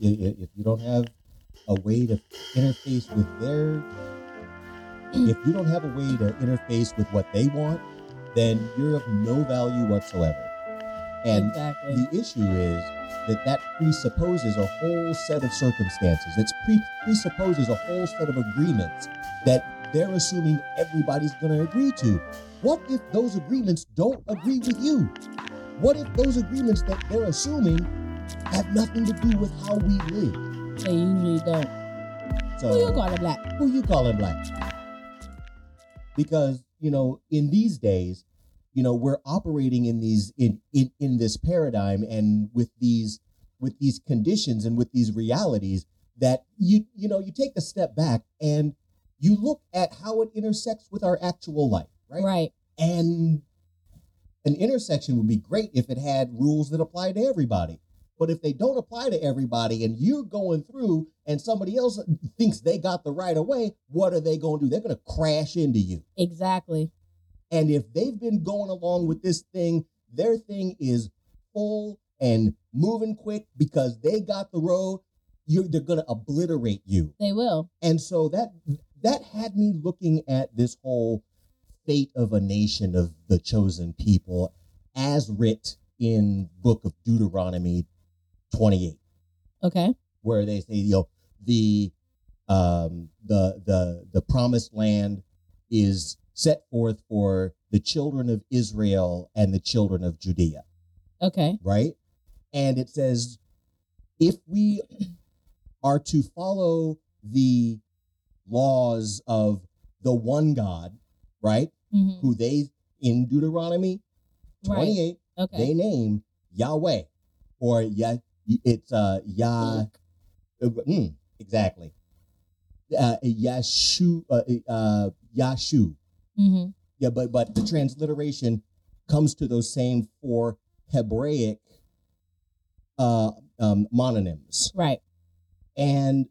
If you don't have a way to interface with their, if you don't have a way to interface with what they want, then you're of no value whatsoever. And exactly. the issue is that that presupposes a whole set of circumstances. That pre- presupposes a whole set of agreements that they're assuming everybody's going to agree to. What if those agreements don't agree with you? What if those agreements that they're assuming have nothing to do with how we live? they usually don't. So Who you call it black? who you calling black? Because you know, in these days, you know, we're operating in these in in in this paradigm and with these with these conditions and with these realities that you you know you take a step back and you look at how it intersects with our actual life, right? Right. And an intersection would be great if it had rules that apply to everybody. But if they don't apply to everybody and you're going through and somebody else thinks they got the right of way, what are they going to do? They're going to crash into you. Exactly. And if they've been going along with this thing, their thing is full and moving quick because they got the road, you're, they're going to obliterate you. They will. And so that that had me looking at this whole fate of a nation of the chosen people as writ in book of Deuteronomy 28 Okay. where they say you know the um the the the promised land is set forth for the children of Israel and the children of Judea Okay. right? And it says, if we are to follow the laws of the one God, right? hmm Who they, in Deuteronomy Right. 28, Okay. they name Yahweh or Yah, it's uh, Yah, uh, mm, exactly. Uh, Yashu, uh, uh, Yashu. hmm Yeah, but but the transliteration comes to those same four Hebraic uh, um, mononyms, Right. and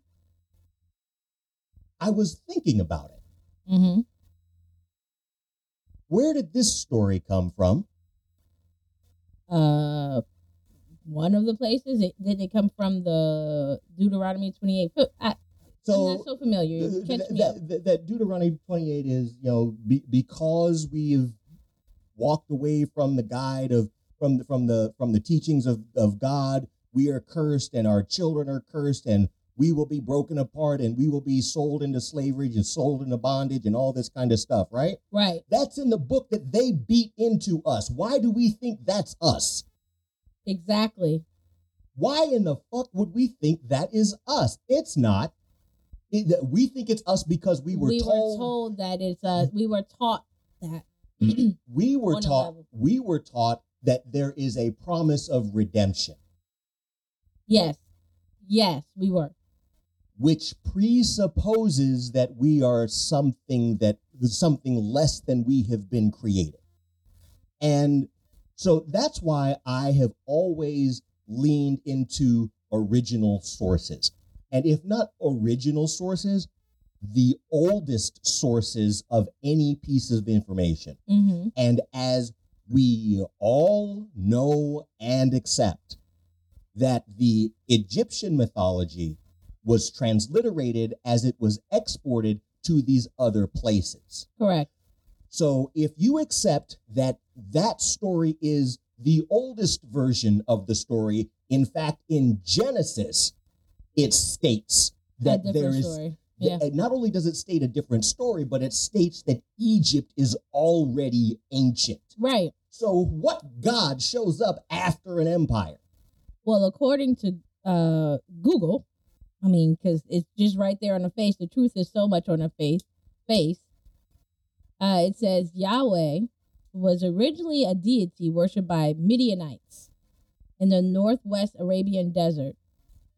I was thinking about it. hmm Where did this story come from? Uh, one of the places it, did it come from the Deuteronomy twenty eight? I, So I'm not so familiar. th- Catch th- me up. that, that, that Deuteronomy 28 is, you know, be, because we've walked away from the guide of from the, from the from the teachings of, of God, we are cursed and our children are cursed and we will be broken apart and we will be sold into slavery and sold into bondage and all this kind of stuff, right? Right. That's in the book that they beat into us. Why do we think that's us? Exactly. Why in the fuck would we think that is us? It's not. It- that we think it's us because we were told, told that it's uh we were taught that. we were taught we were taught that there is a promise of redemption yes. Yes, we were. which presupposes that we are something that something less than we have been created and so that's why i have always leaned into original sources and if not original sources the oldest sources of any piece of information Mm-hmm. and as we all know and accept that the Egyptian mythology was transliterated as it was exported to these other places. Correct. So if you accept that that story is the oldest version of the story, in fact, in Genesis, it states that there is story. th- not only does it state a different story, but it states that Egypt is already ancient. Right. So, what God shows up after an empire? Well, according to uh Google, I mean, because it's just right there on the face. The truth is so much on the face. Face. Uh, it says Yahweh was originally a deity worshipped by Midianites in the northwest Arabian desert.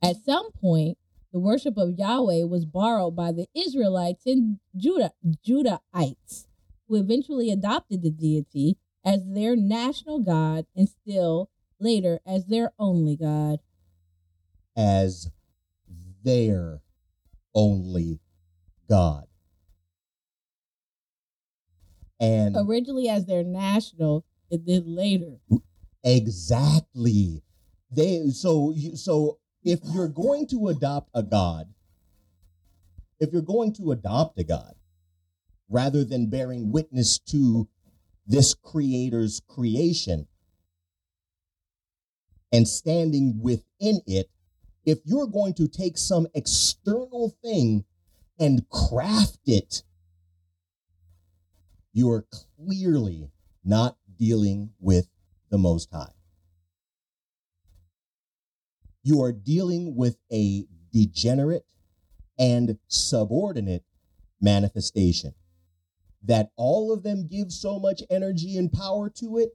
At some point, the worship of Yahweh was borrowed by the Israelites and Judah Judahites, who eventually adopted the deity as their national god and still later as their only god. As their only God. And Originally as their national, and then later. exactly. They so you so if you're going to adopt a God, if you're going to adopt a God, rather than bearing witness to this creator's creation and standing within it, if you're going to take some external thing and craft it, you are clearly not dealing with the Most High. You are dealing with a degenerate and subordinate manifestation. That all of them give so much energy and power to it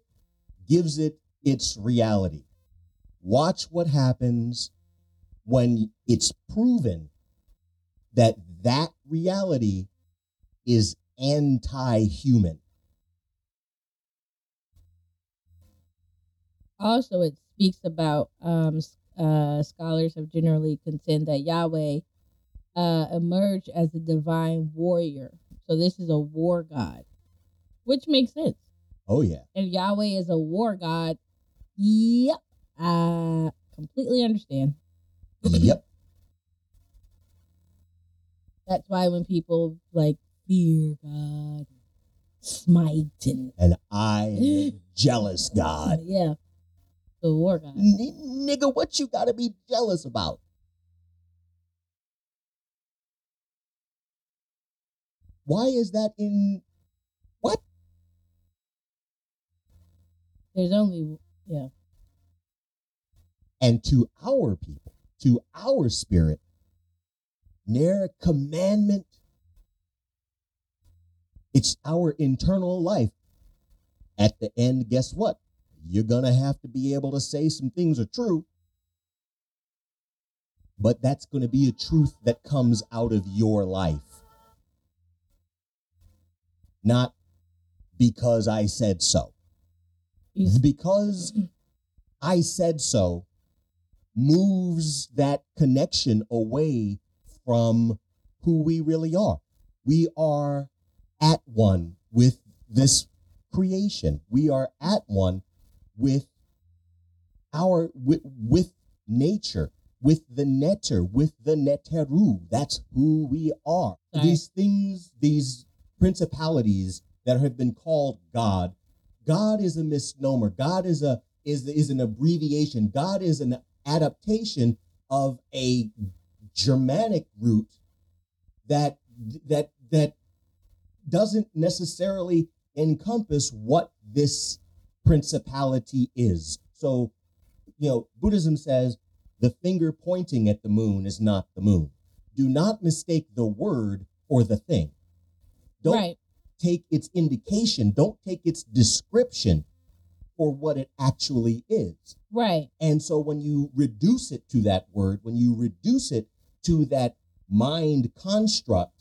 gives it its reality. Watch what happens when it's proven that that reality is anti human. Also, it speaks about um, uh, scholars have generally contend that Yahweh uh, emerged as a divine warrior. So this is a war god, which makes sense. Oh, yeah. If Yahweh is a war god, yep, I completely understand. Yep. That's why when people like fear God, smite and And I am jealous God. yeah, the war god. N- nigga, what you gotta be jealous about? Why is that in what? There's only yeah. And to our people, to our spirit, ne'er commandment. It's our internal life. At the end, guess what? You're gonna have to be able to say some things are true. But that's gonna be a truth that comes out of your life. Not because I said so. Because I said so moves that connection away from who we really are. We are at one with this creation. We are at one with our with, with nature, with the netter, with the neteru. That's who we are. Sorry. These things, these principalities that have been called God, God is a misnomer. God is a is is an abbreviation. God is an adaptation of a Germanic root that that that doesn't necessarily encompass what this principality is. So, you know, Buddhism says the finger pointing at the moon is not the moon. Do not mistake the word for the thing. Don't right. take its indication, don't take its description for what it actually is. Right. And so when you reduce it to that word, when you reduce it to that mind construct,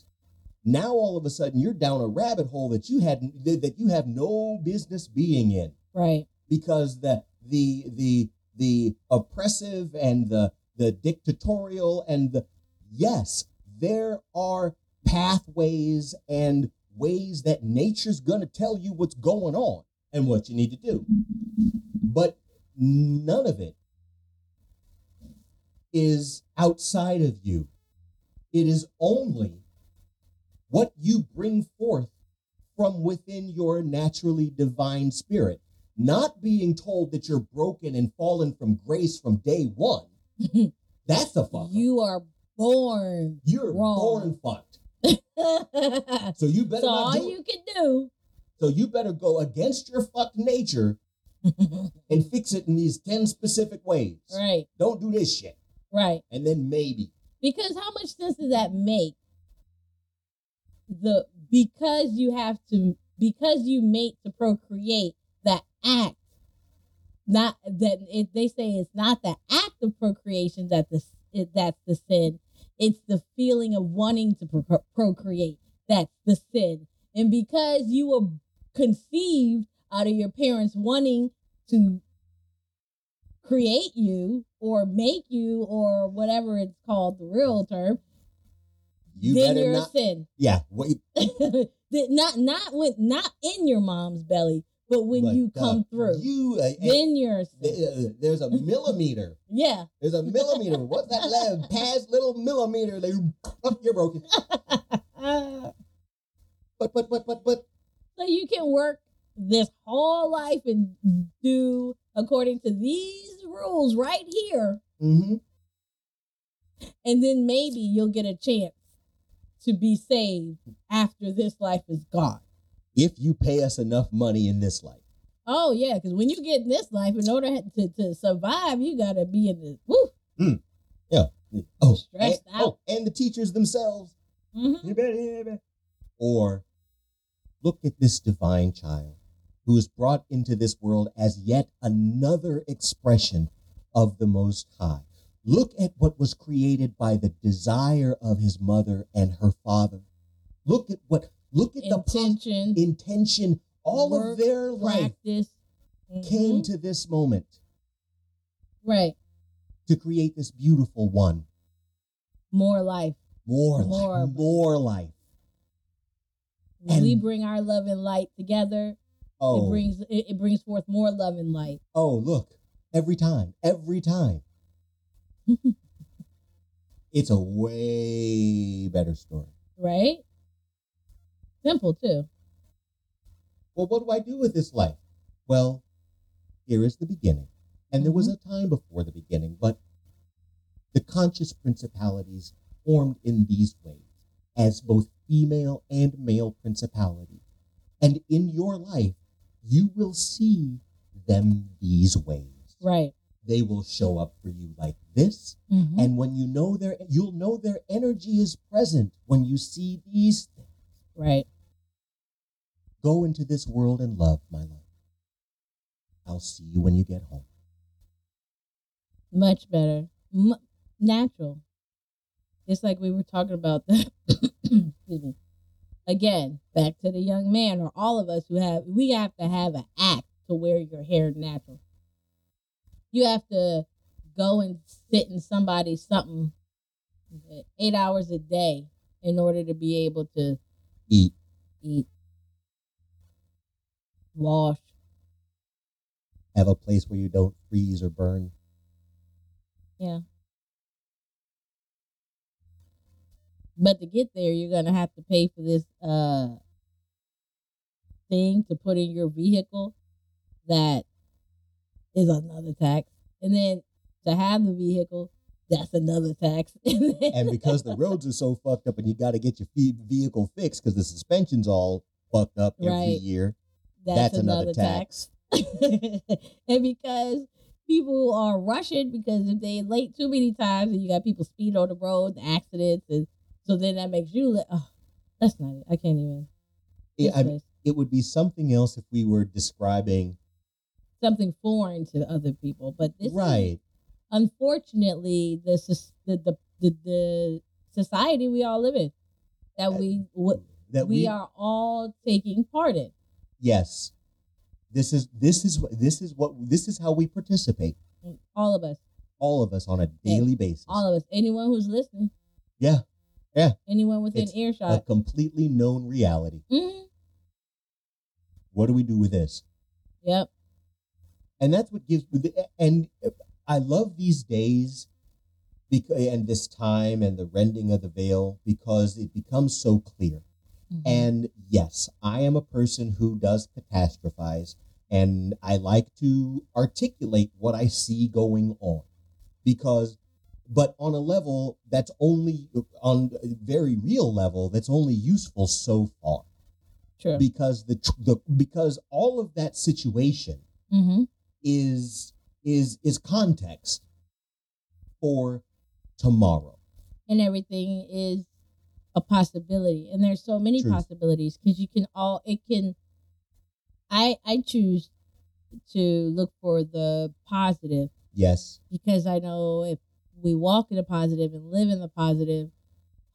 now all of a sudden you're down a rabbit hole that you had that you have no business being in. Right. because the the the the oppressive and the the dictatorial and the yes there are pathways and ways that nature's going to tell you what's going on and what you need to do. But none of it is outside of you. It is only what you bring forth from within your naturally divine spirit not being told that you're broken and fallen from grace from day one. That's a fuck. you are born. You're wrong. born fucked. so So you better not all do you can do. So you better go against your fucked nature and fix it in these 10 specific ways. right. Don't do this shit. Right. And then maybe. Because how much sense does that make? The because you have to because you mate to procreate that act, not that it, they say it's not the act of procreation that the it, that's the sin. It's the feeling of wanting to pro- procreate that's the sin. And because you were conceived out of your parents wanting to create you or make you or whatever it's called the real term You then better you're not. a sin Yeah. Wait. That not not with not in your mom's belly but when But, you uh, come through, you uh, then you're sick. uh, there's a millimeter. yeah. There's a millimeter. What's that left? Past little millimeter. They, oh, you're broken. so But but but but but you can work this whole life and do according to these rules right here, hmm and then maybe you'll get a chance to be saved after this life is gone. if you pay us enough money in this life. Oh yeah, because when you get in this life, in order to, to survive, you gotta be in the woo. Yeah. Oh, Stressed and, out. Oh, and the teachers themselves. Mhm. Or look at this divine child who is brought into this world as yet another expression of the Most High. Look at what was created by the desire of his mother and her father. Look at what, look at the pos- Intention, intention. All Work, of their life practice came mm-hmm. to this moment right. to create this beautiful one. More life. More, More. life, more life. When we bring our love and light together, Oh, it brings it, it brings forth more love and light. oh, look! Every time, every time, it's a way better story. right? Simple too. Well, what do I do with this life? Well, here is the beginning, and there was Mm-hmm. a time before the beginning, but the conscious principalities formed in these ways as both female and male principalities, and in your life, you will see them these ways. Right. They will show up for you like this. Mhm. And when you know their, you'll know their energy is present when you see these things. right. Go into this world and love, my love. I'll see you when you get home. Much better. M- natural. Just like we were talking about the excuse me. Again, back to the young man or all of us who have we have to have an act to wear your hair natural. You have to go and sit in somebody's something eight hours a day in order to be able to Eat. eat, wash, Have a place where you don't freeze or burn. Yeah. But to get there, you're gonna have to pay for this uh thing to put in your vehicle that is another tax. And then to have the vehicle, that's another tax. And because the roads are so fucked up and you got to get your vehicle fixed because the suspension's all fucked up every Right. year. that's, That's another, another tax. and because people are rushing because if they late too many times and you got people speed on the road, and accidents, and so then that makes you like, oh, that's not it. I can't even. Yeah, I mean, it would be something else if we were describing something foreign to other people, but this is right. unfortunately the, the the the the society we all live in that we what That we we, are all taking part in. yes. This is this is this is what this is how we participate. All of us, All of us on a daily basis. all of us, anyone who's listening, Yeah, yeah. anyone within It's a completely known reality. Mhm. What do we do with this? Yep. And that's what gives me the, and i love these days because and this time and the rending of the veil because it becomes so clear Mhm. and yes i am a person who does catastrophize and i like to articulate what i see going on because but on a level that's only on a very real level that's only useful so far True. because the, the because all of that situation mm-hmm. Is is is context for tomorrow. And everything is a possibility, and there's so many Truth. possibilities because you can all it can. I I choose to look for the positive Yes, because I know if we walk in the positive and live in the positive,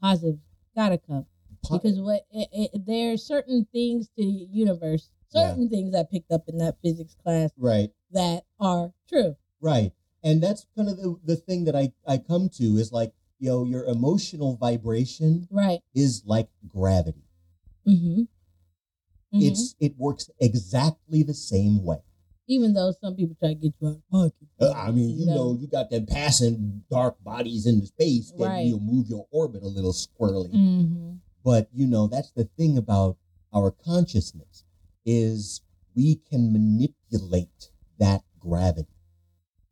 positive gotta come. Po- Because what it, it, there are certain things to the universe, Yeah. certain things I picked up in that physics class right, that are true. right, and that's kind of the, the thing that I I come to is like you know your emotional vibration Right. is like gravity. Mm-hmm. Mhm. It's it works exactly the same way. even though some people try to get you out of pocket. Uh, I mean, you know, you got them passing dark bodies into space that Right. you'll move your orbit a little squirrely. hmm But you know, that's the thing about our consciousness is we can manipulate that gravity.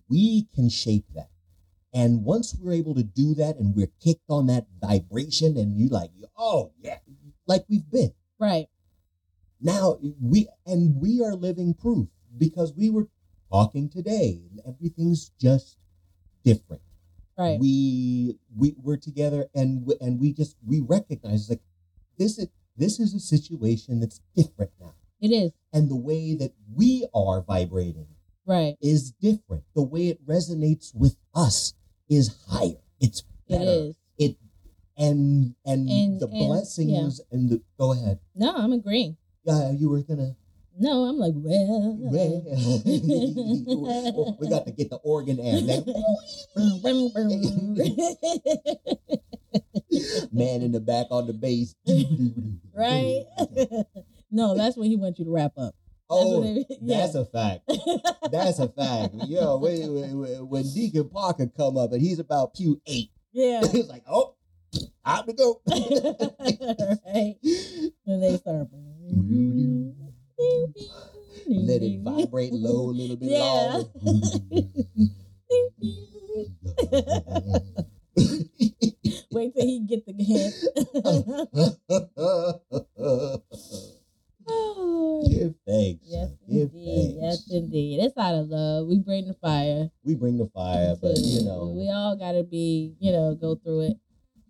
We can shape that. And once we're able to do that and we're kicked on that vibration and you like, oh yeah, like we've been. Right. Now we and we are living proof because we were talking today. Everything's just different Right. we we we're together and we, and we just we recognize like this is this is a situation that's different now it is. and the way that we are vibrating Right. is different the way it resonates with us is higher it's better. is. it and and, And- the and- blessings and the go ahead No, I'm agreeing. yeah you were gonna No, I'm like, well. well, we got to get the organ air man in the back on the bass right? no, that's when he wants you to wrap up. That's Oh, it- yeah. that's a fact. That's a fact. Yo, when, when, when Deacon Parker come up and he's about pew eight, yeah. he's like, oh, out to go. right. When they start. Let it vibrate low a little bit Yeah. longer. Wait till he get the hint. oh, Lord. Give thanks. Yes, son. Give indeed. thanks. Indeed. It's out of love. We bring the fire. We bring the fire, but you know, we all got to be, you know, go through it.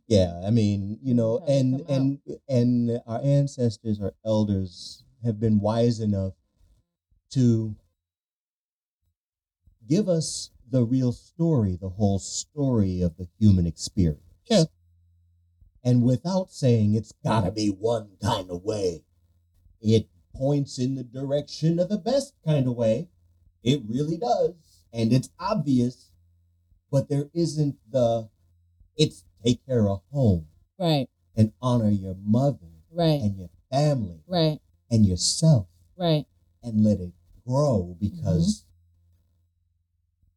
Yeah, I mean, you know, they and come and and our ancestors, our elders, have been wise enough to give us the real story, the whole story of the human experience. Sure. And without saying it's gotta be one kind of way, it points in the direction of the best kind of way. It really does. And it's obvious, but there isn't the it's take care of home Right, and honor your mother right, and your family right, and yourself right. and let it grow because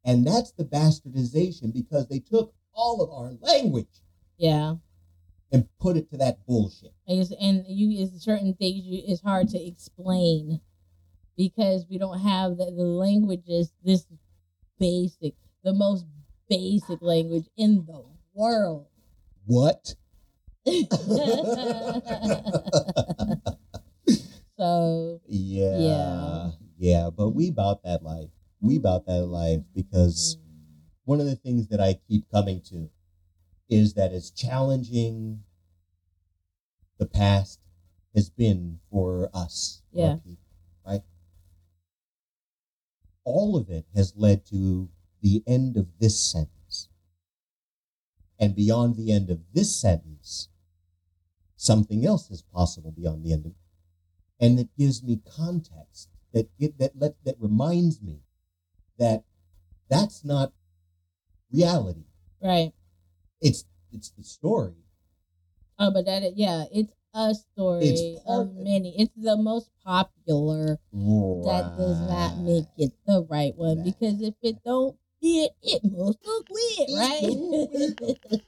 mm-hmm. and that's the bastardization because they took all of our language Yeah. and put it to that bullshit. And, and you is certain things you it's hard to explain because we don't have the, the languages this basic, the most basic language in the world. What? so Yeah. Yeah. Yeah, but we about that life. We about that life because mm-hmm. one of the things that I keep coming to is that as challenging the past has been for us, Yeah. people, right? All of it has led to the end of this sentence. And beyond the end of this sentence, something else is possible beyond the end of and it gives me context that it, that let, that reminds me that that's not reality. right. It's it's the story. Oh, but that, yeah, it's a story It's of many. It's the most popular. That does not make it the right one Right. because if it don't fit, it must look weird, right?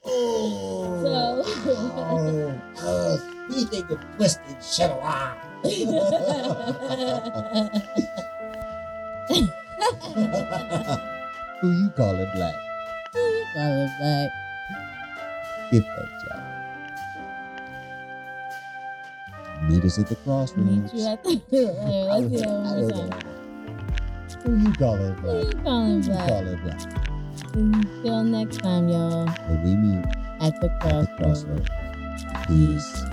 Oh, So- oh, oh we think of twisted around. Who you calling black? Who you Call it back. Give thanks, y'all. Meet us at the crossroads. Meet you at the. Let's do that I one don't know. Who you calling Who black? you calling Who you black? calling black? Until next time, y'all. We meet At the at the crossroads. crossroads. Peace.